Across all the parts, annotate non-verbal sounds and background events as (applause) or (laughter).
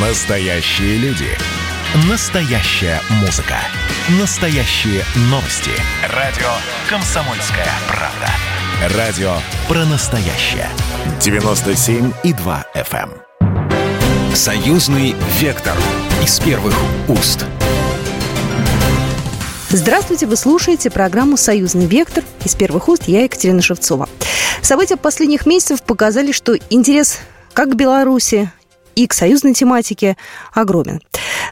Настоящие люди. Настоящая музыка. Настоящие новости. Радио «Комсомольская правда». Радио про настоящее. 97,2 FM. эм. Союзный вектор из первых уст. Здравствуйте, вы слушаете программу «Союзный вектор». Из первых уст я Екатерина Шевцова. События последних месяцев показали, что интерес как к Беларуси, и к союзной тематике огромен.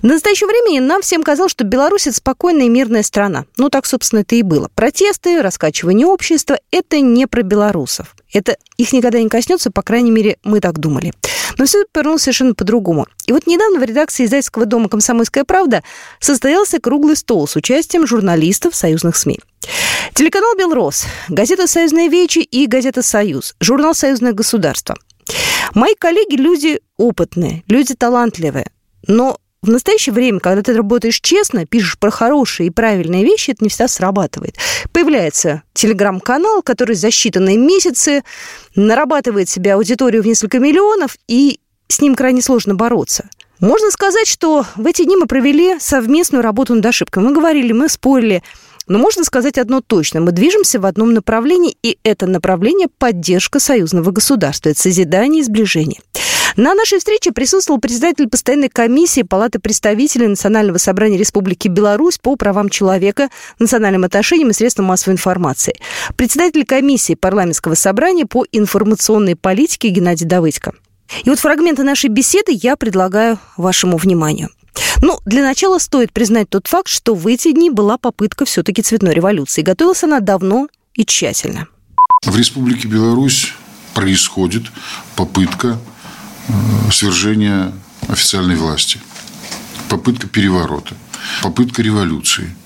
До настоящего времени нам всем казалось, что Беларусь – это спокойная и мирная страна. Ну, так, собственно, это и было. Протесты, раскачивание общества – это не про белорусов. Это их никогда не коснется, по крайней мере, мы так думали. Но все повернулось совершенно по-другому. И вот недавно в редакции издательского дома «Комсомольская правда» состоялся круглый стол с участием журналистов союзных СМИ. Телеканал «Белрос», газета «Союзная Вечи» и газета «Союз», журнал «Союзное государство». Мои коллеги люди опытные, люди талантливые. Но в настоящее время, когда ты работаешь честно, пишешь про хорошие и правильные вещи, это не всегда срабатывает. Появляется телеграм-канал, который за считанные месяцы нарабатывает себе аудиторию в несколько миллионов, и с ним крайне сложно бороться. Можно сказать, что в эти дни мы провели совместную работу над ошибками. Мы говорили, мы спорили, но можно сказать одно точно. Мы движемся в одном направлении, и это направление – поддержка союзного государства. Это созидание и сближение. На нашей встрече присутствовал председатель постоянной комиссии Палаты представителей Национального собрания Республики Беларусь по правам человека, национальным отношениям и средствам массовой информации. Председатель комиссии парламентского собрания по информационной политике Геннадий Давыдько. И вот фрагменты нашей беседы я предлагаю вашему вниманию. Ну, для начала стоит признать тот факт, что в эти дни была попытка все-таки цветной революции. Готовилась она давно и тщательно. В Республике Беларусь происходит попытка э, свержения официальной власти, попытка переворота, попытка революции –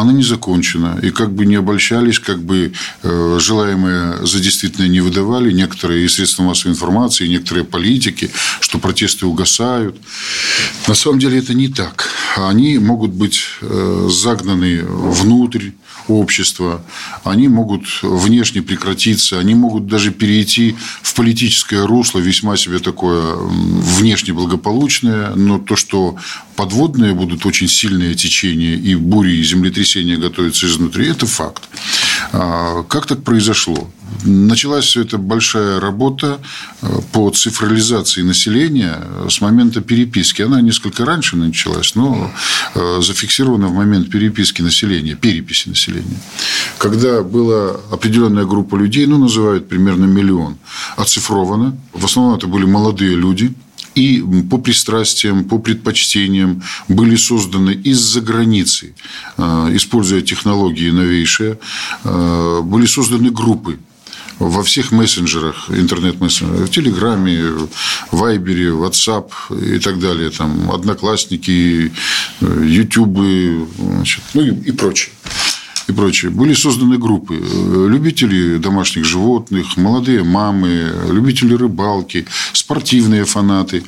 она не закончена. И как бы не обольщались, как бы э, желаемое за действительное не выдавали некоторые и средства массовой информации, некоторые политики, что протесты угасают. На самом деле это не так. Они могут быть э, загнаны внутрь общества, они могут внешне прекратиться, они могут даже перейти в политическое русло, весьма себе такое внешне благополучное, но то, что подводные будут очень сильные течения и бури, и землетрясения готовятся изнутри, это факт. А, как так произошло? Началась все это большая работа э, по цифрализации населения с момента переписки. Она несколько раньше началась, но э, зафиксирована в момент переписки населения, переписи населения. Когда была определенная группа людей, ну, называют примерно миллион, оцифрована. В основном это были молодые люди, и по пристрастиям, по предпочтениям были созданы из-за границы, э, используя технологии новейшие, были созданы группы во всех мессенджерах, интернет-мессенджерах, в Телеграме, Вайбере, WhatsApp и так далее, там, Одноклассники, Ютубы, значит, ну и, и прочее и прочее, были созданы группы. Любители домашних животных, молодые мамы, любители рыбалки, спортивные фанаты.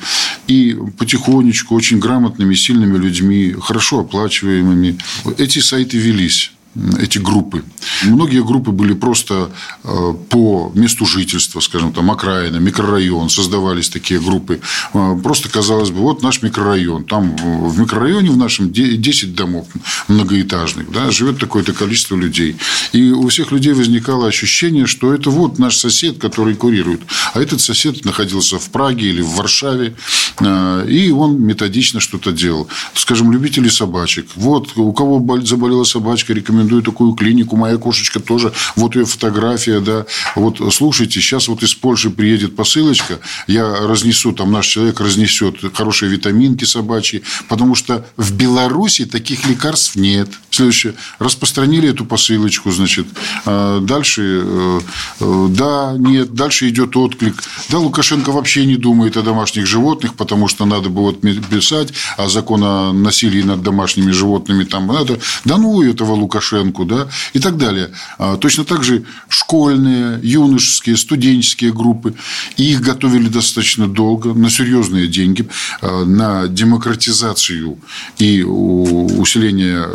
И потихонечку, очень грамотными, сильными людьми, хорошо оплачиваемыми, эти сайты велись эти группы. Многие группы были просто э, по месту жительства, скажем, там, окраина, микрорайон, создавались такие группы. Э, просто казалось бы, вот наш микрорайон, там в микрорайоне в нашем 10 домов многоэтажных, да, живет такое-то количество людей. И у всех людей возникало ощущение, что это вот наш сосед, который курирует. А этот сосед находился в Праге или в Варшаве, э, и он методично что-то делал. Скажем, любители собачек. Вот, у кого заболела собачка, рекомендую рекомендую такую клинику, моя кошечка тоже, вот ее фотография, да, вот слушайте, сейчас вот из Польши приедет посылочка, я разнесу, там наш человек разнесет хорошие витаминки собачьи, потому что в Беларуси таких лекарств нет. Следующее, распространили эту посылочку, значит, а дальше, э, э, да, нет, дальше идет отклик. Да, Лукашенко вообще не думает о домашних животных, потому что надо бы вот писать, а закон о насилии над домашними животными там надо. Да ну этого Лукашенку, да, и так далее. А, точно так же школьные, юношеские, студенческие группы. Их готовили достаточно долго, на серьезные деньги, а, на демократизацию и усиление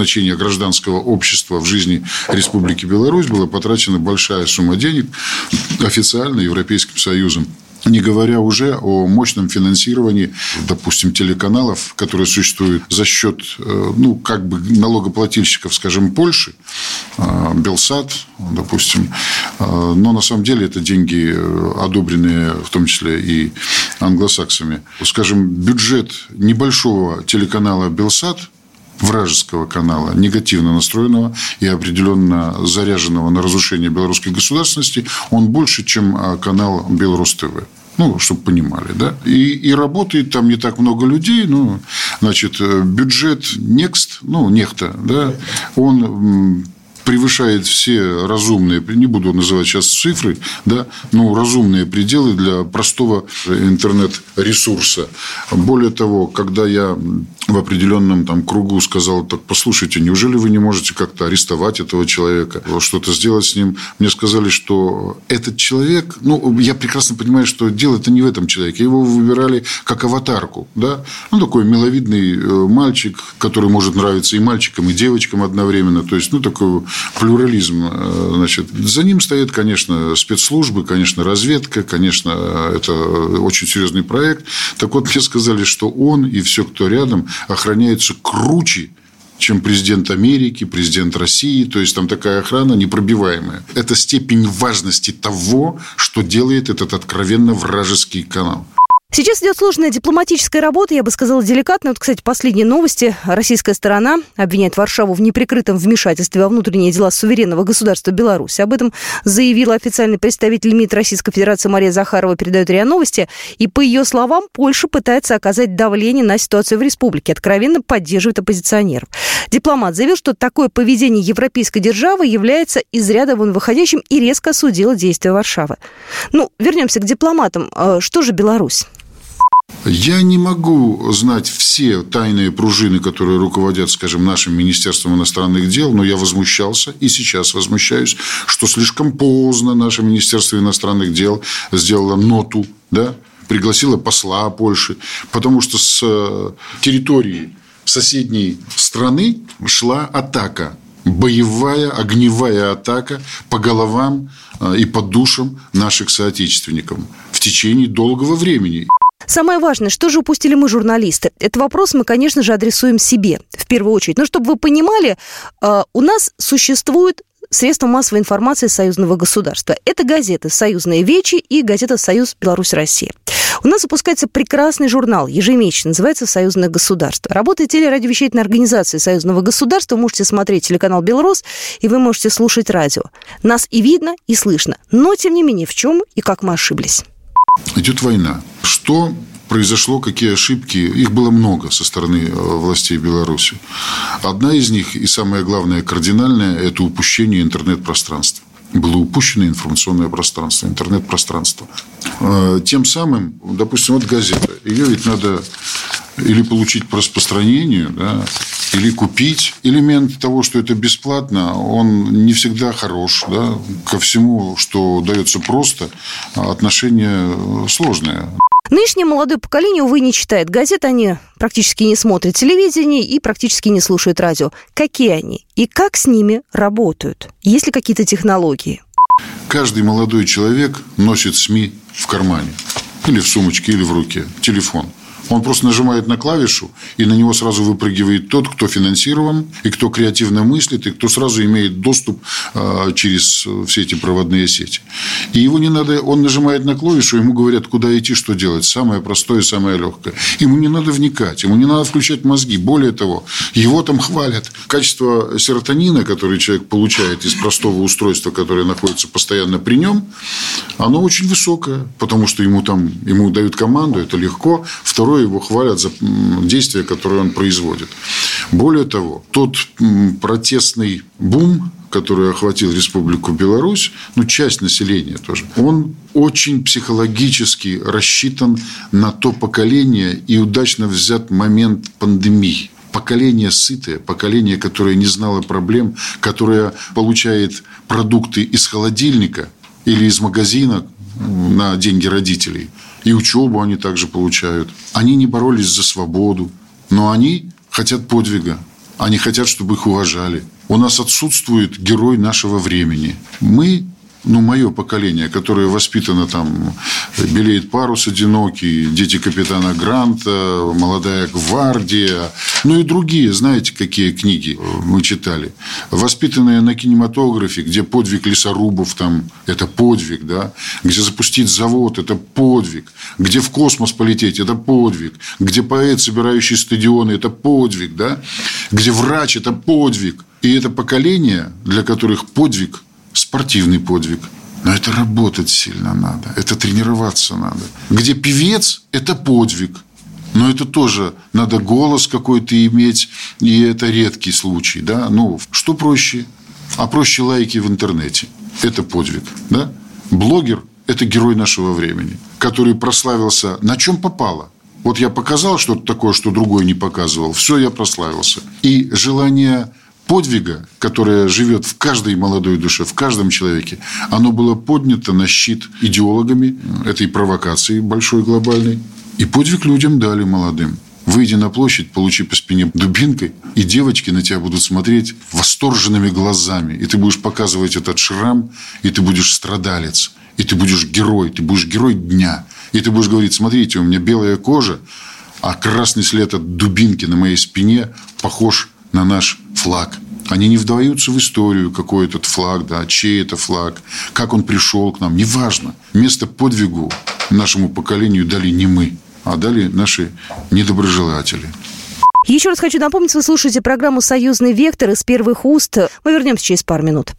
значения гражданского общества в жизни Республики Беларусь была потрачена большая сумма денег официально Европейским Союзом. Не говоря уже о мощном финансировании, допустим, телеканалов, которые существуют за счет, э, ну, как бы налогоплательщиков, скажем, Польши, э, Белсад, допустим. Э, но на самом деле это деньги, одобренные в том числе и англосаксами. Скажем, бюджет небольшого телеканала Белсад вражеского канала, негативно настроенного и определенно заряженного на разрушение белорусской государственности, он больше, чем а, канал Белрос ТВ. Ну, чтобы понимали, да. И, и работает там не так много людей. Ну, значит, э, бюджет Next, ну, Нехта, да, он превышает все разумные, не буду называть сейчас цифры, да, но разумные пределы для простого интернет-ресурса. Более того, когда я в определенном там кругу сказал, так послушайте, неужели вы не можете как-то арестовать этого человека, что-то сделать с ним? Мне сказали, что этот человек, ну, я прекрасно понимаю, что дело-то не в этом человеке. Его выбирали как аватарку, да? Ну, такой миловидный э, мальчик, который может нравиться и мальчикам, и девочкам одновременно. То есть, ну, такой плюрализм. Э, значит, за ним стоят, конечно, спецслужбы, конечно, разведка, конечно, это очень серьезный проект. Так вот, мне сказали, что он и все, кто рядом, охраняются круче, чем президент Америки, президент России. То есть, там такая охрана непробиваемая. Это степень важности того, что делает этот откровенно вражеский канал. Сейчас идет сложная дипломатическая работа, я бы сказала, деликатная. Вот, кстати, последние новости. Российская сторона обвиняет Варшаву в неприкрытом вмешательстве во внутренние дела суверенного государства Беларусь. Об этом заявила официальный представитель МИД Российской Федерации Мария Захарова, передает РИА Новости. И, по ее словам, Польша пытается оказать давление на ситуацию в республике, откровенно поддерживает оппозиционеров. Дипломат заявил, что такое поведение европейской державы является из ряда вон выходящим и резко осудила действия Варшавы. Ну, вернемся к дипломатам. А что же Беларусь? Я не могу знать все тайные пружины, которые руководят, скажем, нашим Министерством иностранных дел, но я возмущался и сейчас возмущаюсь, что слишком поздно наше Министерство иностранных дел сделало ноту, да, пригласило посла Польши, потому что с э, территории соседней страны шла атака боевая, огневая атака по головам э, и по душам наших соотечественников в течение долгого времени. Самое важное, что же упустили мы, журналисты? Этот вопрос мы, конечно же, адресуем себе в первую очередь. Но чтобы вы понимали, э, у нас существует средства массовой информации союзного государства. Это газеты «Союзные вечи» и газета «Союз Беларусь-Россия». У нас выпускается прекрасный журнал, ежемесячно, называется «Союзное государство». Работает телерадиовещательная организация Союзного государства. Вы можете смотреть телеканал «Белрос», и вы можете слушать радио. Нас и видно, и слышно. Но, тем не менее, в чем и как мы ошиблись? Идет война. Что произошло, какие ошибки, их было много со стороны э, властей Беларуси. Одна из них, и самое главное, кардинальная, это упущение интернет-пространства. Было упущено информационное пространство, интернет-пространство. Э, тем самым, допустим, вот газета, ее ведь надо или получить по распространению, да, или купить. Элемент того, что это бесплатно, он не всегда хорош. Да? Ко всему, что дается просто, отношение сложное. Нынешнее молодое поколение, увы, не читает газет, они практически не смотрят телевидение и практически не слушают радио. Какие они и как с ними работают? Есть ли какие-то технологии? Каждый молодой человек носит СМИ в кармане. Или в сумочке, или в руке. Телефон. Он просто нажимает на клавишу, и на него сразу выпрыгивает тот, кто финансирован, и кто креативно мыслит, и кто сразу имеет доступ а, через все эти проводные сети. И его не надо, он нажимает на клавишу, ему говорят, куда идти, что делать. Самое простое, самое легкое. Ему не надо вникать, ему не надо включать мозги. Более того, его там хвалят. Качество серотонина, который человек получает из простого устройства, которое находится постоянно при нем, оно очень высокое, потому что ему там ему дают команду, это легко. Второе его хвалят за действия, которые он производит. Более того, тот протестный бум, который охватил Республику Беларусь, ну, часть населения тоже, он очень психологически рассчитан на то поколение и удачно взят момент пандемии поколение сытое, поколение, которое не знало проблем, которое получает продукты из холодильника или из магазина на деньги родителей – и учебу они также получают. Они не боролись за свободу, но они хотят подвига. Они хотят, чтобы их уважали. У нас отсутствует герой нашего времени. Мы ну, мое поколение, которое воспитано там, «Белеет парус одинокий», «Дети капитана Гранта», «Молодая гвардия», ну и другие, знаете, какие книги мы читали. Воспитанные на кинематографе, где подвиг лесорубов там, это подвиг, да, где запустить завод, это подвиг, где в космос полететь, это подвиг, где поэт, собирающий стадионы, это подвиг, да, где врач, это подвиг. И это поколение, для которых подвиг – спортивный подвиг. Но это работать сильно надо, это тренироваться надо. Где певец – это подвиг. Но это тоже надо голос какой-то иметь, и это редкий случай. Да? Ну, что проще? А проще лайки в интернете. Это подвиг. Да? Блогер – это герой нашего времени, который прославился на чем попало. Вот я показал что-то такое, что другой не показывал. Все, я прославился. И желание подвига, которое живет в каждой молодой душе, в каждом человеке, оно было поднято на щит идеологами этой провокации большой глобальной. И подвиг людям дали молодым. Выйди на площадь, получи по спине дубинкой, и девочки на тебя будут смотреть восторженными глазами. И ты будешь показывать этот шрам, и ты будешь страдалец, и ты будешь герой, ты будешь герой дня. И ты будешь говорить, смотрите, у меня белая кожа, а красный след от дубинки на моей спине похож на наш флаг. Они не вдаются в историю, какой этот флаг, да, чей это флаг, как он пришел к нам. Неважно. Место подвигу нашему поколению дали не мы, а дали наши недоброжелатели. Еще раз хочу напомнить, вы слушаете программу «Союзный вектор» из первых уст. Мы вернемся через пару минут.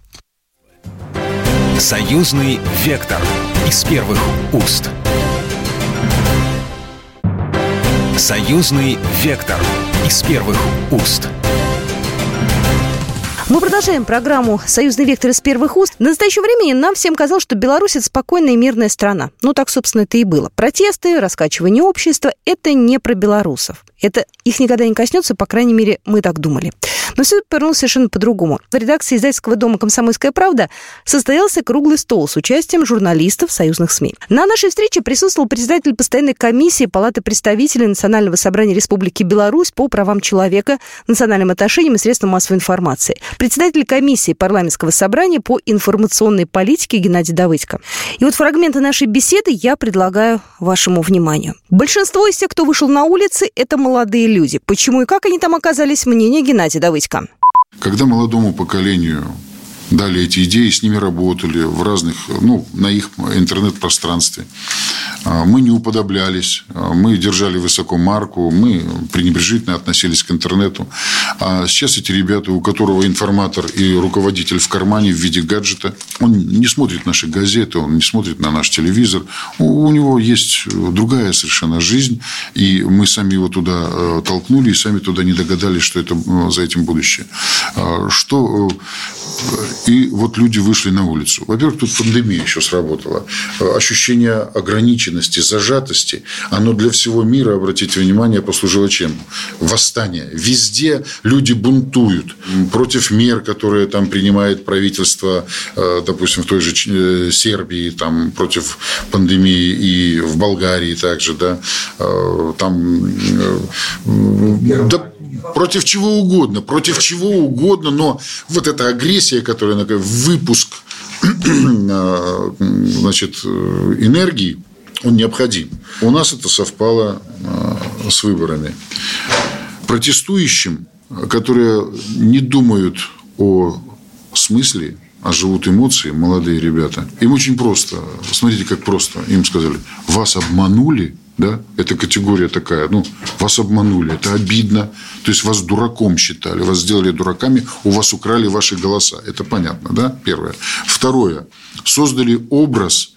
«Союзный вектор» из первых уст. «Союзный вектор» из первых уст. Мы продолжаем программу «Союзный вектор» из первых уст. На настоящее времени нам всем казалось, что Беларусь – это спокойная и мирная страна. Ну, так, собственно, это и было. Протесты, раскачивание общества – это не про белорусов. Это их никогда не коснется, по крайней мере, мы так думали. Но все повернулось совершенно по-другому. В редакции издательского дома «Комсомольская правда» состоялся круглый стол с участием журналистов союзных СМИ. На нашей встрече присутствовал председатель постоянной комиссии Палаты представителей Национального собрания Республики Беларусь по правам человека, национальным отношениям и средствам массовой информации, председатель комиссии парламентского собрания по информационной политике Геннадий Давыдько. И вот фрагменты нашей беседы я предлагаю вашему вниманию. Большинство из тех, кто вышел на улицы, это молодые люди. Почему и как они там оказались, мнение Геннадия Давыдько. Когда молодому поколению дали эти идеи, с ними работали в разных, ну, на их интернет-пространстве. А, мы не уподоблялись, а, мы держали высоко марку, мы пренебрежительно относились к интернету. А сейчас эти ребята, у которого информатор и руководитель в кармане в виде гаджета, он не смотрит наши газеты, он не смотрит на наш телевизор. У него есть другая совершенно жизнь, и мы сами его туда э, толкнули, и сами туда не догадались, что это э, за этим будущее. А, что э, и вот люди вышли на улицу. Во-первых, тут пандемия еще сработала. Ощущение ограниченности, зажатости, оно для всего мира, обратите внимание, послужило чем? Восстание. Везде люди бунтуют против мер, которые там принимает правительство, э, допустим, в той же э, Сербии, там, против пандемии и в Болгарии также, да, э, там, да, против чего угодно, против чего угодно, но вот эта агрессия, которая, выпуск (clears throat) значит, энергии, он необходим. У нас это совпало с выборами. Протестующим, которые не думают о смысле, а живут эмоции, молодые ребята, им очень просто. Смотрите, как просто. Им сказали, вас обманули, да, это категория такая, ну, вас обманули, это обидно, то есть вас дураком считали, вас сделали дураками, у вас украли ваши голоса, это понятно, да, первое. Второе, создали образ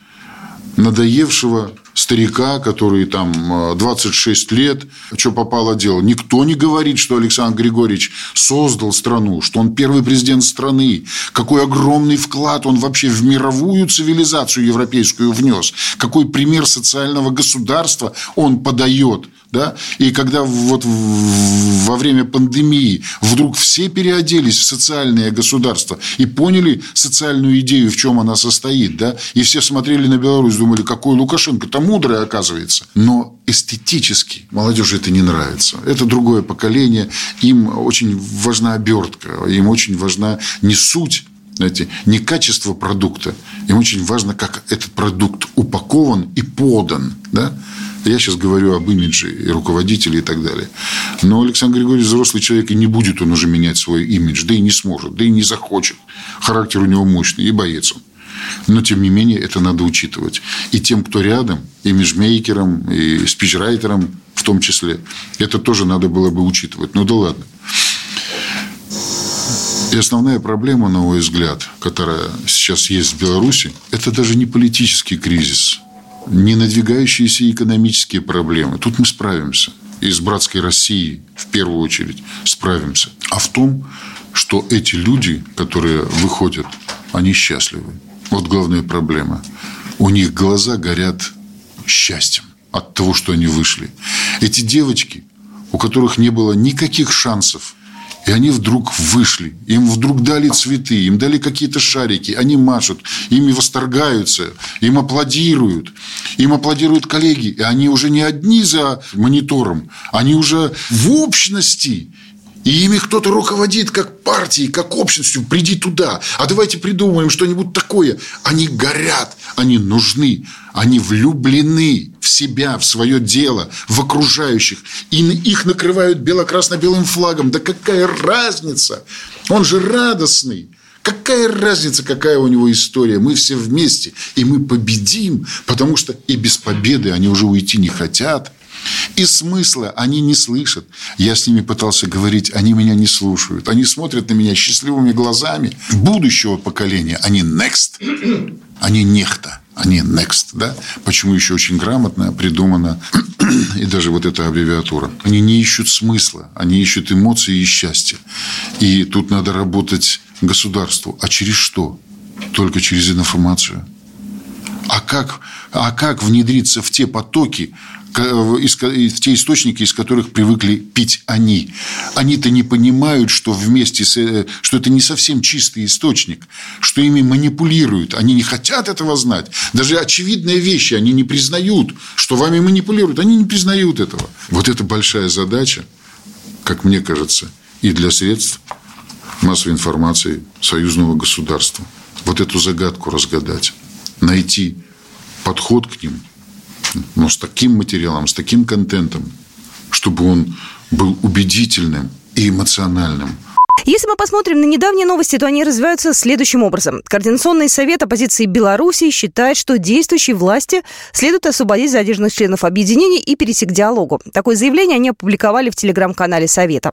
надоевшего старика, который там 26 э, лет, что попало дело. Никто не говорит, что Александр Григорьевич создал страну, что он первый президент страны, какой огромный вклад он вообще в мировую цивилизацию европейскую внес, какой пример социального государства он подает – да, и когда вот во время пандемии вдруг все переоделись в социальное государство и поняли социальную идею, в чем она состоит, да, и все смотрели на Беларусь, думали, какой Лукашенко-то мудрый оказывается. Но эстетически молодежи это не нравится. Это другое поколение, им очень важна обертка, им очень важна не суть Знаете, не качество продукта. Им очень важно, как этот продукт упакован и подан. Да? Я сейчас говорю об имидже и руководителе и так далее. Но Александр Григорьевич взрослый человек, и не будет он уже менять свой имидж, да и не сможет, да и не захочет. Характер у него мощный, и боец он. Но, тем не менее, это надо учитывать. И тем, кто рядом, и межмейкером, и спичрайтером в том числе, это тоже надо было бы учитывать. Ну да ладно. И основная проблема, на мой взгляд, которая сейчас есть в Беларуси, это даже не политический кризис, не надвигающиеся экономические проблемы. Тут мы справимся. И с братской Россией в первую очередь справимся. А в том, что эти люди, которые выходят, они счастливы. Вот главная проблема. У них глаза горят счастьем от того, что они вышли. Эти девочки, у которых не было никаких шансов и они вдруг вышли, им вдруг дали цветы, им дали какие-то шарики, они машут, ими восторгаются, им аплодируют, им аплодируют коллеги, и они уже не одни за монитором, они уже в общности, и ими кто-то руководит как партией, как общностью. Приди туда. А давайте придумаем что-нибудь такое. Они горят, они нужны, они влюблены в себя, в свое дело, в окружающих. И их накрывают бело-красно-белым флагом. Да какая разница? Он же радостный. Какая разница, какая у него история? Мы все вместе, и мы победим, потому что и без победы они уже уйти не хотят. И смысла они не слышат. Я с ними пытался говорить, они меня не слушают. Они смотрят на меня счастливыми глазами. Будущего поколения, они next, они нехта. Они next, да? Почему еще очень грамотно придумана (clears throat) и даже вот эта аббревиатура. Они не ищут смысла, они ищут эмоции и счастья. И тут надо работать государству. А через что? Только через информацию. А как, а как внедриться в те потоки, те источники, из которых привыкли пить они. Они-то не понимают, что вместе с, э, что это не совсем чистый источник, что ими манипулируют. Они не хотят этого знать. Даже очевидные вещи они не признают, что вами манипулируют. Они не признают этого. Вот это большая задача, как мне кажется, и для средств массовой информации союзного государства. Вот эту загадку разгадать, найти подход к ним – но с таким материалом, с таким контентом, чтобы он был убедительным и эмоциональным. Если мы посмотрим на недавние новости, то они развиваются следующим образом. Координационный совет оппозиции Беларуси считает, что действующей власти следует освободить задержанных членов объединений и перейти к диалогу. Такое заявление они опубликовали в телеграм-канале Совета.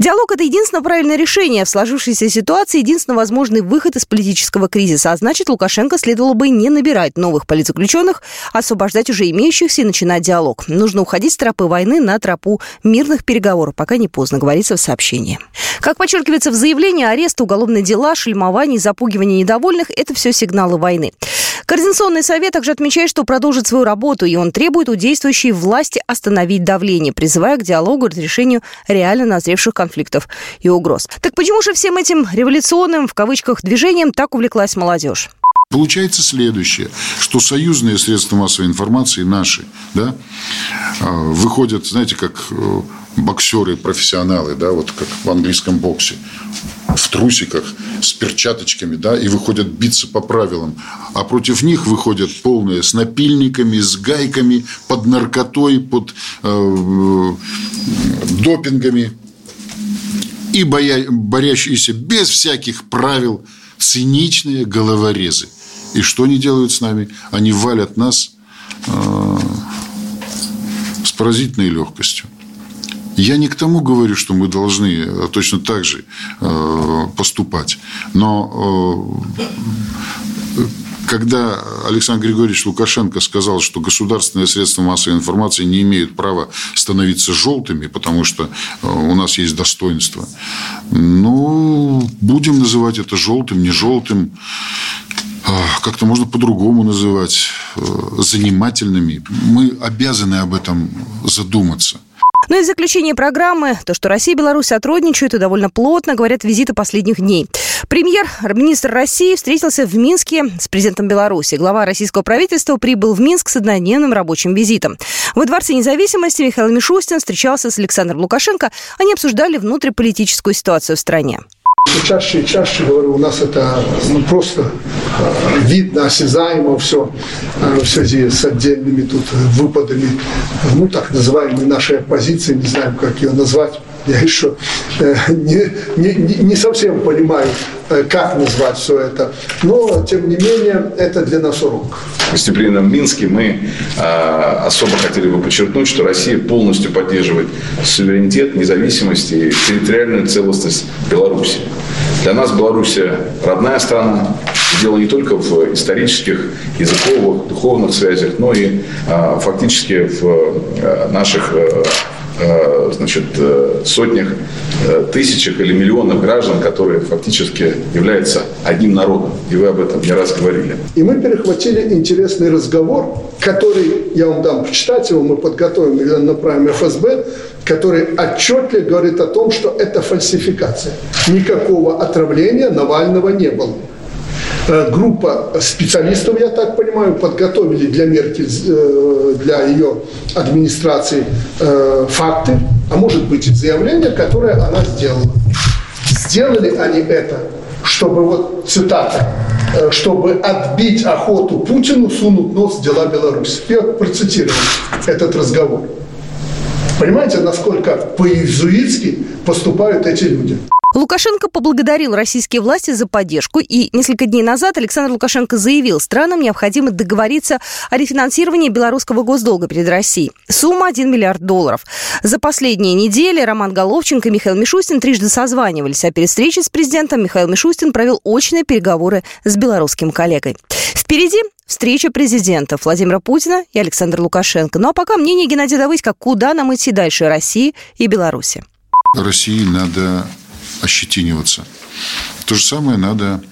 Диалог – это единственное правильное решение в сложившейся ситуации, единственно возможный выход из политического кризиса. А значит, Лукашенко следовало бы не набирать новых политзаключенных, освобождать уже имеющихся и начинать диалог. Нужно уходить с тропы войны на тропу мирных переговоров, пока не поздно, говорится в сообщении. Как подчеркивается в заявлении, арест, уголовные дела, шельмование, запугивание недовольных – это все сигналы войны. Координационный совет также отмечает, что продолжит свою работу, и он требует у действующей власти остановить давление, призывая к диалогу и разрешению реально назревших конфликтов и угроз. Так почему же всем этим революционным, в кавычках, движением так увлеклась молодежь? Получается следующее, что союзные средства массовой информации наши, да, а, выходят, знаете, как э, боксеры, профессионалы, да, вот как в английском боксе, в трусиках, с перчаточками, да, и выходят биться по правилам. А против них выходят полные с напильниками, с гайками, под наркотой, под э, допингами. И боя, борящиеся без всяких правил циничные головорезы – и что они делают с нами? Они валят нас э, с поразительной легкостью. Я не к тому говорю, что мы должны э, точно так же э, поступать. Но э, когда Александр Григорьевич Лукашенко сказал, что государственные средства массовой информации не имеют права становиться желтыми, потому что э, у нас есть достоинство, ну, будем называть это желтым, не желтым как-то можно по-другому называть, занимательными. Мы обязаны об этом задуматься. Ну и в заключение программы, то, что Россия и Беларусь сотрудничают и довольно плотно, говорят визиты последних дней. Премьер-министр России встретился в Минске с президентом Беларуси. Глава российского правительства прибыл в Минск с однодневным рабочим визитом. Во Дворце независимости Михаил Мишустин встречался с Александром Лукашенко. Они обсуждали внутриполитическую ситуацию в стране. Чаще и чаще, говорю, у нас это ну, просто э, видно, осязаемо все э, в связи с отдельными тут выпадами, ну, так называемой нашей оппозиции, не знаю, как ее назвать, я еще э, не, не, не совсем понимаю, э, как назвать все это. Но, тем не менее, это для нас урок. В гостеприимном Минске мы э, особо хотели бы подчеркнуть, что Россия полностью поддерживает суверенитет, независимость и территориальную целостность Беларуси. Для нас Белоруссия родная страна. Дело не только в исторических, языковых, духовных связях, но и э, фактически в э, наших Э, значит, э, сотнях, э, тысячах или миллионах граждан, которые фактически являются одним народом. И вы об этом не раз говорили. И мы перехватили интересный разговор, который, я вам дам почитать его, мы подготовим и направим ФСБ, который отчетливо говорит о том, что это фальсификация. Никакого отравления Навального не было. Э, группа специалистов, я так понимаю, подготовили для Меркель, э, для ее администрации э, факты, а может быть и заявление, которое она сделала. Сделали они это, чтобы, вот цитата, чтобы отбить охоту Путину сунуть нос в дела Беларуси. Я процитировал этот разговор. Понимаете, насколько по-иезуитски поступают эти люди? Лукашенко поблагодарил российские власти за поддержку, и несколько дней назад Александр Лукашенко заявил, странам необходимо договориться о рефинансировании белорусского госдолга перед Россией. Сумма 1 миллиард долларов. За последние недели Роман Головченко и Михаил Мишустин трижды созванивались, а перед встречей с президентом Михаил Мишустин провел очные переговоры с белорусским коллегой. Впереди встреча президентов Владимира Путина и Александра Лукашенко. Ну а пока мнение Геннадия Давыдько, куда нам идти дальше России и Беларуси. России надо ощетиниваться. То же самое надо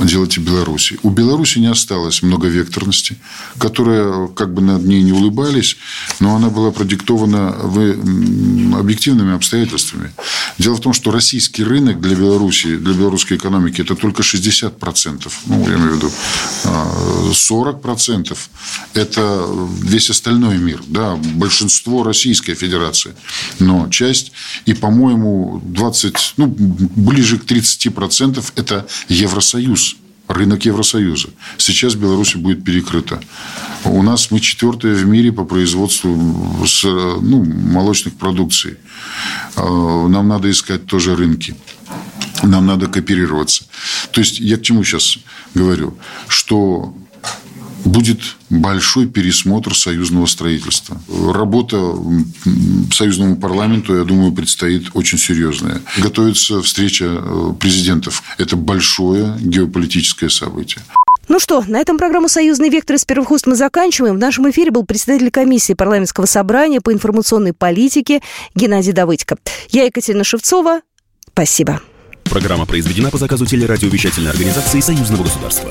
делать и Беларуси. У Беларуси не осталось многовекторности, которая, как бы над ней не улыбались, но она была продиктована объективными обстоятельствами. Дело в том, что российский рынок для Беларуси, для белорусской экономики, это только 60%. Ну, я имею в виду 40% – это весь остальной мир. Да, большинство Российской Федерации. Но часть, и, по-моему, 20, ну, ближе к 30% – это Евросоюз рынок Евросоюза. Сейчас Беларусь будет перекрыта. У нас мы четвертые в мире по производству ну, молочных продукций. А, нам надо искать тоже рынки. Нам надо кооперироваться. То есть, я к чему сейчас говорю? Что будет большой пересмотр союзного строительства. Работа союзному парламенту, я думаю, предстоит очень серьезная. Готовится встреча э, президентов. Это большое геополитическое событие. Ну что, на этом программу «Союзный вектор» из первых уст мы заканчиваем. В нашем эфире был председатель комиссии парламентского собрания по информационной политике Геннадий Давыдько. Я Екатерина Шевцова. Спасибо. Программа произведена по заказу телерадиовещательной организации Союзного государства.